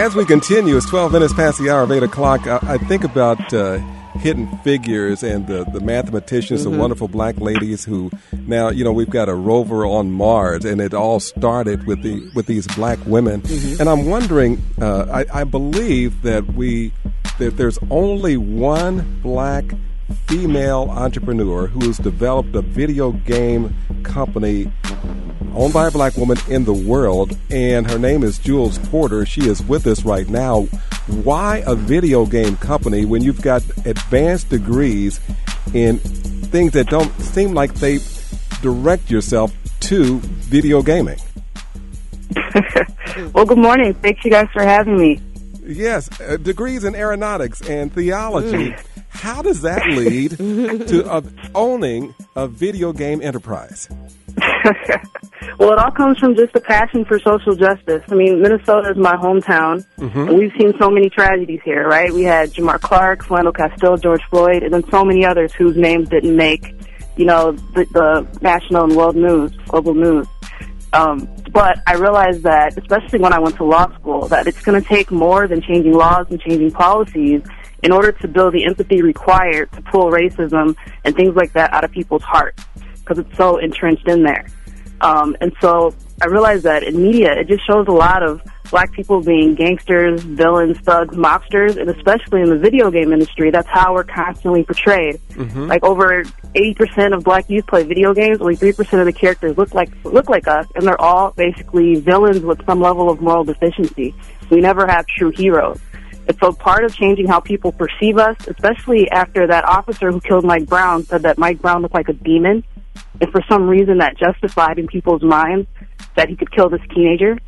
As we continue, it's 12 minutes past the hour of 8 o'clock. I, I think about uh, hidden figures and the, the mathematicians, Mm-hmm. the wonderful black ladies who now, you know, we've got a rover on Mars, and it all started with the with these black women. Mm-hmm. And I'm wondering, uh, I, I believe that we that there's only one black female entrepreneur who has developed a video game company owned by a black woman in the world, and her name is Jules Porter. She is with us right now. Why a video game company when you've got advanced degrees in things that don't seem like they direct yourself to video gaming? Well, good morning. Thanks you guys for having me. Yes, uh, degrees in aeronautics and theology. How does that lead to uh, owning a video game enterprise? Well, it all comes from just a passion for social justice. I mean, Minnesota is my hometown, and we've seen so many tragedies here, right? We had Jamar Clark, Philando Castile, George Floyd, and then so many others whose names didn't make, you know, the, the national and world news, global news. Um, but I realized that, especially when I went to law school, that it's going to take more than changing laws and changing policies in order to build the empathy required to pull racism and things like that out of people's hearts because it's so entrenched in there. Um, and so I realized that in media, it just shows a lot of black people being gangsters, villains, thugs, mobsters, and especially in the video game industry, that's how we're constantly portrayed. Like over 80% of black youth play video games, only 3% of the characters look like, look like us, and they're all basically villains with some level of moral deficiency. We never have true heroes. And so part of changing how people perceive us, especially after that officer who killed Mike Brown said that Mike Brown looked like a demon, and for some reason that justified in people's minds that he could kill this teenager.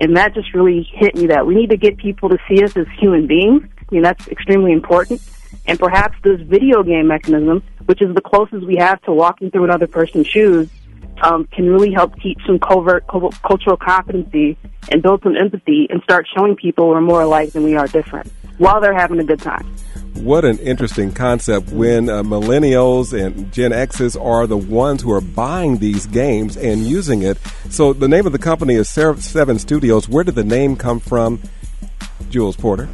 And that just really hit me that we need to get people to see us as human beings. I mean, that's extremely important. And perhaps this video game mechanism, which is the closest we have to walking through another person's shoes, um, can really help teach some covert cu- cultural competency and build some empathy and start showing people we're more alike than we are different while they're having a good time. What an interesting concept when uh, millennials and Gen X's are the ones who are buying these games and using it. So the name of the company is Seven Studios. Where did the name come from, Jules Porter?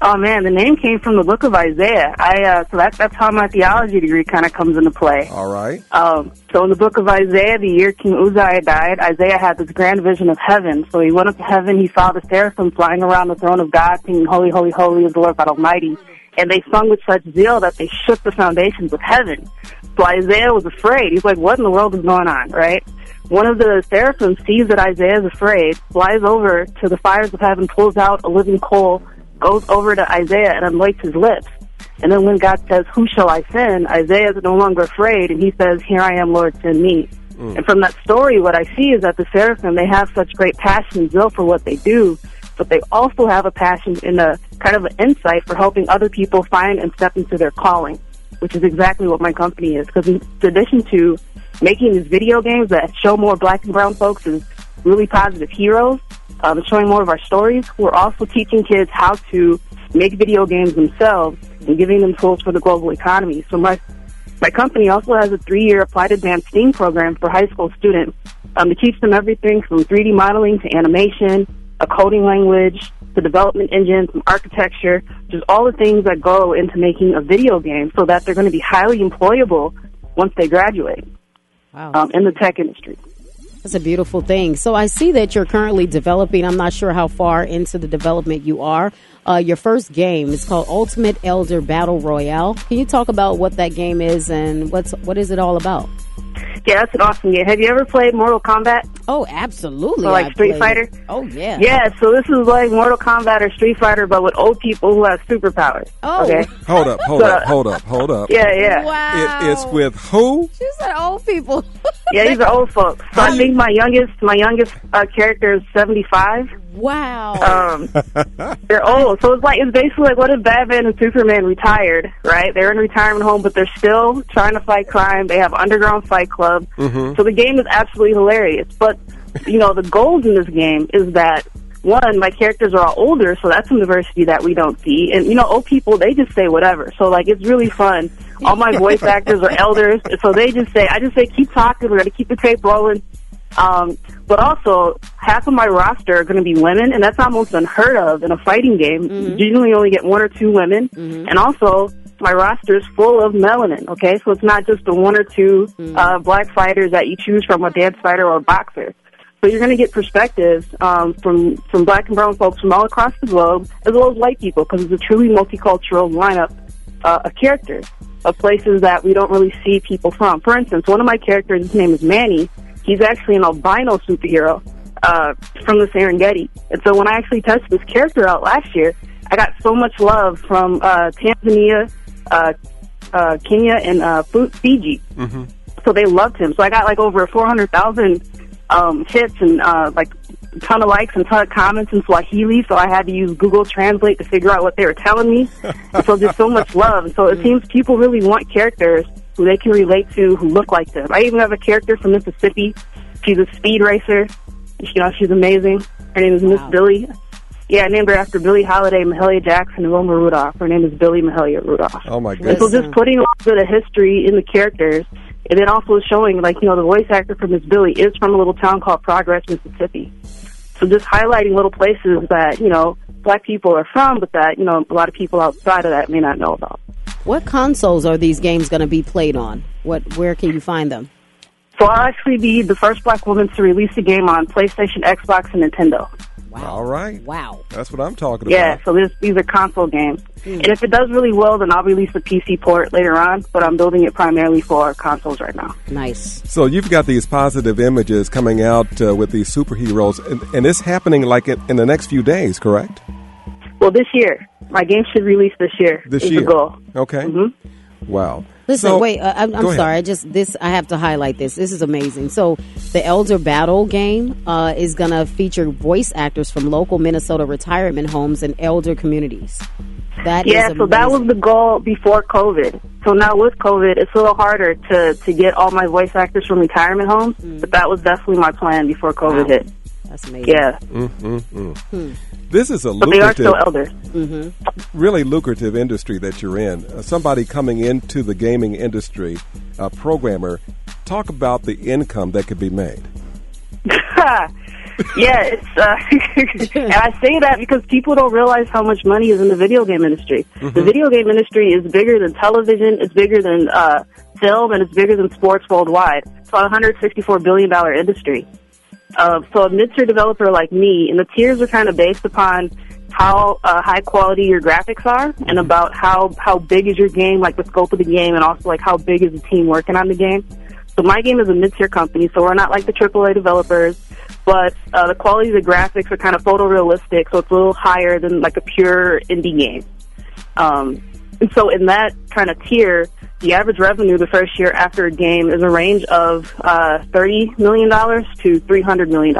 Oh man, the name came from the book of Isaiah. I uh, so that's that's how my theology degree kind of comes into play. All right. Um, so in the book of Isaiah, the year King Uzziah died, Isaiah had this grand vision of heaven. So he went up to heaven, he saw the seraphim flying around the throne of God, singing, Holy, Holy, Holy is the Lord God Almighty. And they sung with such zeal that they shook the foundations of heaven. So Isaiah was afraid. He's like, what in the world is going on, right? One of the seraphim sees that Isaiah is afraid, flies over to the fires of heaven, pulls out a living coal, goes over to Isaiah and anoints his lips. And then when God says, Who shall I send? Isaiah is no longer afraid, and he says, Here I am, Lord, send me. Mm. And from that story, what I see is that the seraphim, they have such great passion and zeal for what they do, but they also have a passion and a kind of an insight for helping other people find and step into their calling, which is exactly what my company is. Because in addition to making these video games that show more black and brown folks as really positive heroes, um, showing more of our stories, we're also teaching kids how to make video games themselves and giving them tools for the global economy. So my my company also has a three-year applied advanced STEAM program for high school students um, to teach them everything from 3D modeling to animation, a coding language, the development engine, some architecture, just all the things that go into making a video game so that they're going to be highly employable once they graduate Wow. um, in the tech industry. That's a beautiful thing. So I see that you're currently developing. I'm not sure how far into the development you are. Uh, your first game is called Ultimate Elder Battle Royale. Can you talk about what that game is and what's what is it all about? Yeah, that's an awesome game. Have you ever played Mortal Kombat? Oh, absolutely. So, like I Street played Fighter? it. Oh yeah. Yeah, so this is like Mortal Kombat or Street Fighter, but with old people who have superpowers. Oh. Okay. Hold up, hold up, hold up, hold up. Yeah, yeah. Wow. It, it's with who? She said old people. Yeah, these are old folks. So I think my youngest, my youngest uh, character is seventy-five. wow. Um, they're old, so it's like it's basically like what if Batman and Superman retired, right? They're in retirement home, but they're still trying to fight crime. They have underground fight club, so the game is absolutely hilarious. But you know, the gold in this game is that one, my characters are all older, so that's some diversity that we don't see. And you know, old people they just say whatever, so like it's really fun. All my voice actors are elders, so they just say, I just say, keep talking. We're gonna keep the tape rolling. Um, but also, half of my roster are going to be women, and that's almost unheard of in a fighting game. You usually only get one or two women, and also my roster is full of melanin. Okay, so it's not just the one or 2 uh, black fighters that you choose from, a dance fighter or a boxer. So you're going to get perspectives um, from from black and brown folks from all across the globe, as well as white people, because it's a truly multicultural lineup uh, of characters of places that we don't really see people from. For instance, one of my characters, his name is Manny. He's actually an albino superhero uh, from the Serengeti. And so when I actually tested this character out last year, I got so much love from uh, Tanzania, uh, uh, Kenya, and uh, Fiji. So they loved him. So I got like over 400,000 um, hits and uh, like a ton of likes and ton of comments in Swahili. So I had to use Google Translate to figure out what they were telling me. And so just so much love. And so it seems people really want characters who they can relate to, who look like them. I even have a character from Mississippi. She's a speed racer. You know, she's amazing. Her name is Miss Wow. Billy. Yeah, I named her after Billie Holiday, Mahalia Jackson, and Wilma Rudolph. Her name is Billy Mahalia Rudolph. Oh my And goodness. so just putting a little bit of history in the characters, and then also showing, like, you know, the voice actor for Miss Billy is from a little town called Progress, Mississippi. So just highlighting little places that, you know, black people are from, but that, you know, a lot of people outside of that may not know about. What consoles are these games going to be played on? What? Where can you find them? So I'll actually be the first black woman to release a game on PlayStation, Xbox, and Nintendo. All right. Wow. That's what I'm talking Yeah, about. Yeah, so this, these are console games. And if it does really well, then I'll release a PC port later on, but I'm building it primarily for consoles right now. Nice. So you've got these positive images coming out uh, with these superheroes, and, and it's happening like in, in the next few days, correct? Well, this year. My game should release this year. This is year. the goal. Okay. Mhm. Wow. Listen, So- wait. Uh, I'm, I'm sorry. I just this. I have to highlight this. This is amazing. So the Elder Battle game uh, is going to feature voice actors from local Minnesota retirement homes and elder communities. That Yeah, so that was the goal before COVID. So now with COVID, it's a little harder to, to get all my voice actors from retirement homes, but that was definitely my plan before COVID. Wow. hit. That's amazing. Yeah, This is a but they are still elders. really lucrative industry that you're in. Uh, somebody coming into the gaming industry, a programmer, talk about the income that could be made. yeah, it's uh, and I say that because people don't realize how much money is in the video game industry. The video game industry is bigger than television, it's bigger than uh, film, and it's bigger than sports worldwide. It's a 164 billion dollar industry. Uh, so a mid-tier developer like me, and the tiers are kind of based upon how uh, high quality your graphics are, and about how how big is your game, like the scope of the game, and also like how big is the team working on the game. So my game is a mid-tier company, so we're not like the AAA developers, but uh, the quality of the graphics are kind of photorealistic, so it's a little higher than like a pure indie game. Um, and so in that kind of tier, the average revenue the first year after a game is a range of uh, $30 million to $300 million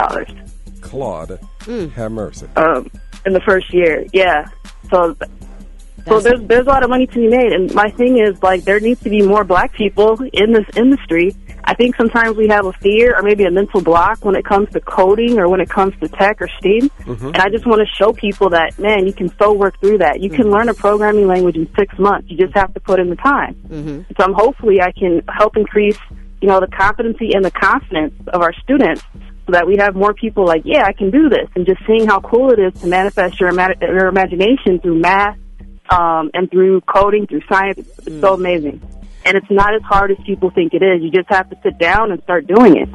Lord, have mercy. um, in the first year. Yeah. So, so there's there's a lot of money to be made, and my thing is like there needs to be more black people in this industry. I think sometimes we have a fear or maybe a mental block when it comes to coding or when it comes to tech or STEAM. Mm-hmm. And I just want to show people that man, you can still work through that. You can mm-hmm. learn a programming language in six months. You just have to put in the time. Mm-hmm. So I'm hopefully I can help increase you know the competency and the confidence of our students so that we have more people like, yeah, I can do this, and just seeing how cool it is to manifest your, ima- your imagination through math um, and through coding, through science. It's so mm. amazing. And it's not as hard as people think it is. You just have to sit down and start doing it.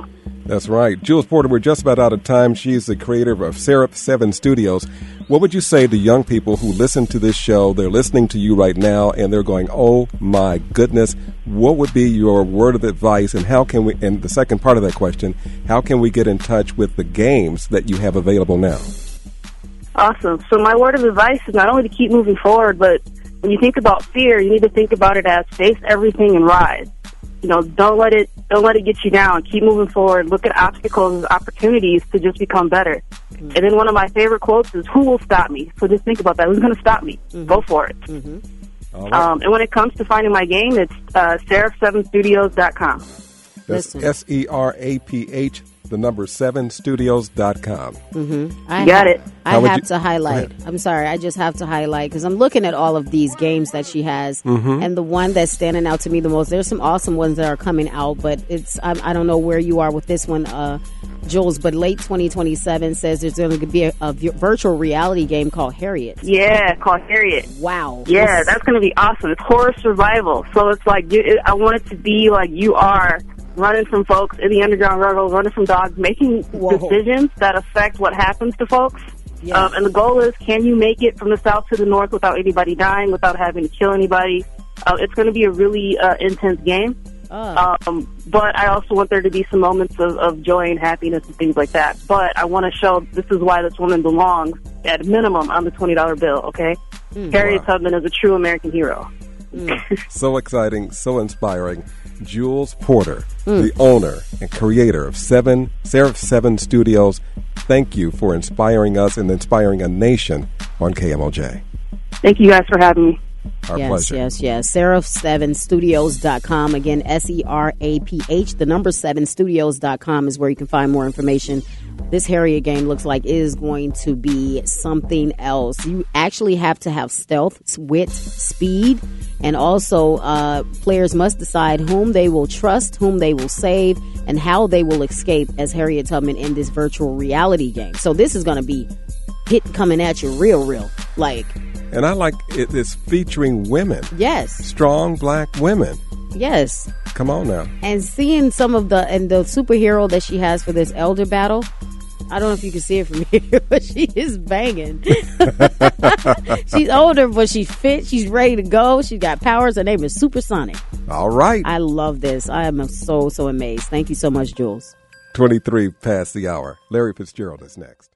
That's right. Jules Porter, we're just about out of time. She's the creator of Seraph 7 Studios. What would you say to young people who listen to this show? They're listening to you right now and they're going, oh my goodness. What would be your word of advice and how can we, and the second part of that question, how can we get in touch with the games that you have available now? Awesome. So my word of advice is not only to keep moving forward, but when you think about fear, you need to think about it as face everything and rise. You know, don't let it don't let it get you down. Keep moving forward. Look at obstacles as opportunities to just become better. And then one of my favorite quotes is, "Who will stop me?" So just think about that. Who's going to stop me? Go for it. All right. Um, and when it comes to finding my game, it's uh, seraph7studios.com. That's listen. S E R A P H, the number 7 studios.com. I You got ha- it. I How have you- to highlight. I'm sorry. I just have to highlight because I'm looking at all of these games that she has, Mm-hmm. and the one that's standing out to me the most. There's some awesome ones that are coming out, but it's I, I don't know where you are with this one, uh, Jules, but late 2027 says there's going to be a, a virtual reality game called Harriet. Yeah, called Harriet. Wow. Yeah, This- that's going to be awesome. It's horror survival. So it's like, you, it, I want it to be like you are running from folks in the Underground Railroad, running from dogs, making Whoa. decisions that affect what happens to folks. Yeah. Um, and the goal is, can you make it from the south to the north without anybody dying, without having to kill anybody? Uh, it's going to be a really uh, intense game. Oh. Um, but I also want there to be some moments of, of joy and happiness and things like that. But I want to show this is why this woman belongs at minimum on the twenty dollar bill. Okay, Harriet Wow. Tubman is a true American hero. So exciting, so inspiring. Jules Porter, Mm. the owner and creator of Seven Seraph Seven Studios. Thank you for inspiring us and inspiring a nation on KMOJ. Thank you guys for having me. Our yes, pleasure. yes, yes. Seraph7studios.com. Again, S E R A P H. The number 7studios.com is where you can find more information. This Harriet game looks like is going to be something else. You actually have to have stealth, wit, speed, and also uh, players must decide whom they will trust, whom they will save, and how they will escape as Harriet Tubman in this virtual reality game. So this is going to be hit coming at you real, real. Like, And I like it, it's featuring women, yes, strong black women. yes. Come on now. and seeing some of the and the superhero that she has for this elder battle i don't know if you can see it from here but she is banging. She's older but she's fit. She's ready to go. She's got powers. Her name is supersonic. All right. i love this. I am so so amazed. Thank you so much jules. 23 past the hour. Larry Fitzgerald is next.